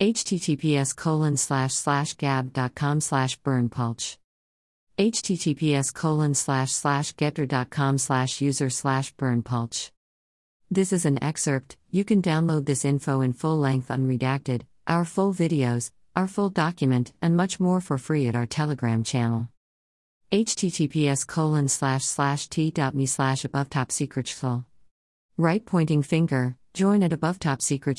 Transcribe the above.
https colon slash slash gab.com slash berndpulch https colon slash slash gettr.com slash user slash berndpulch this is an excerpt. You can download this info in full length unredacted. Our full videos our full document and much more for free at our telegram channel. https colon slash slash t.me slash above top secret right pointing finger join at above top secret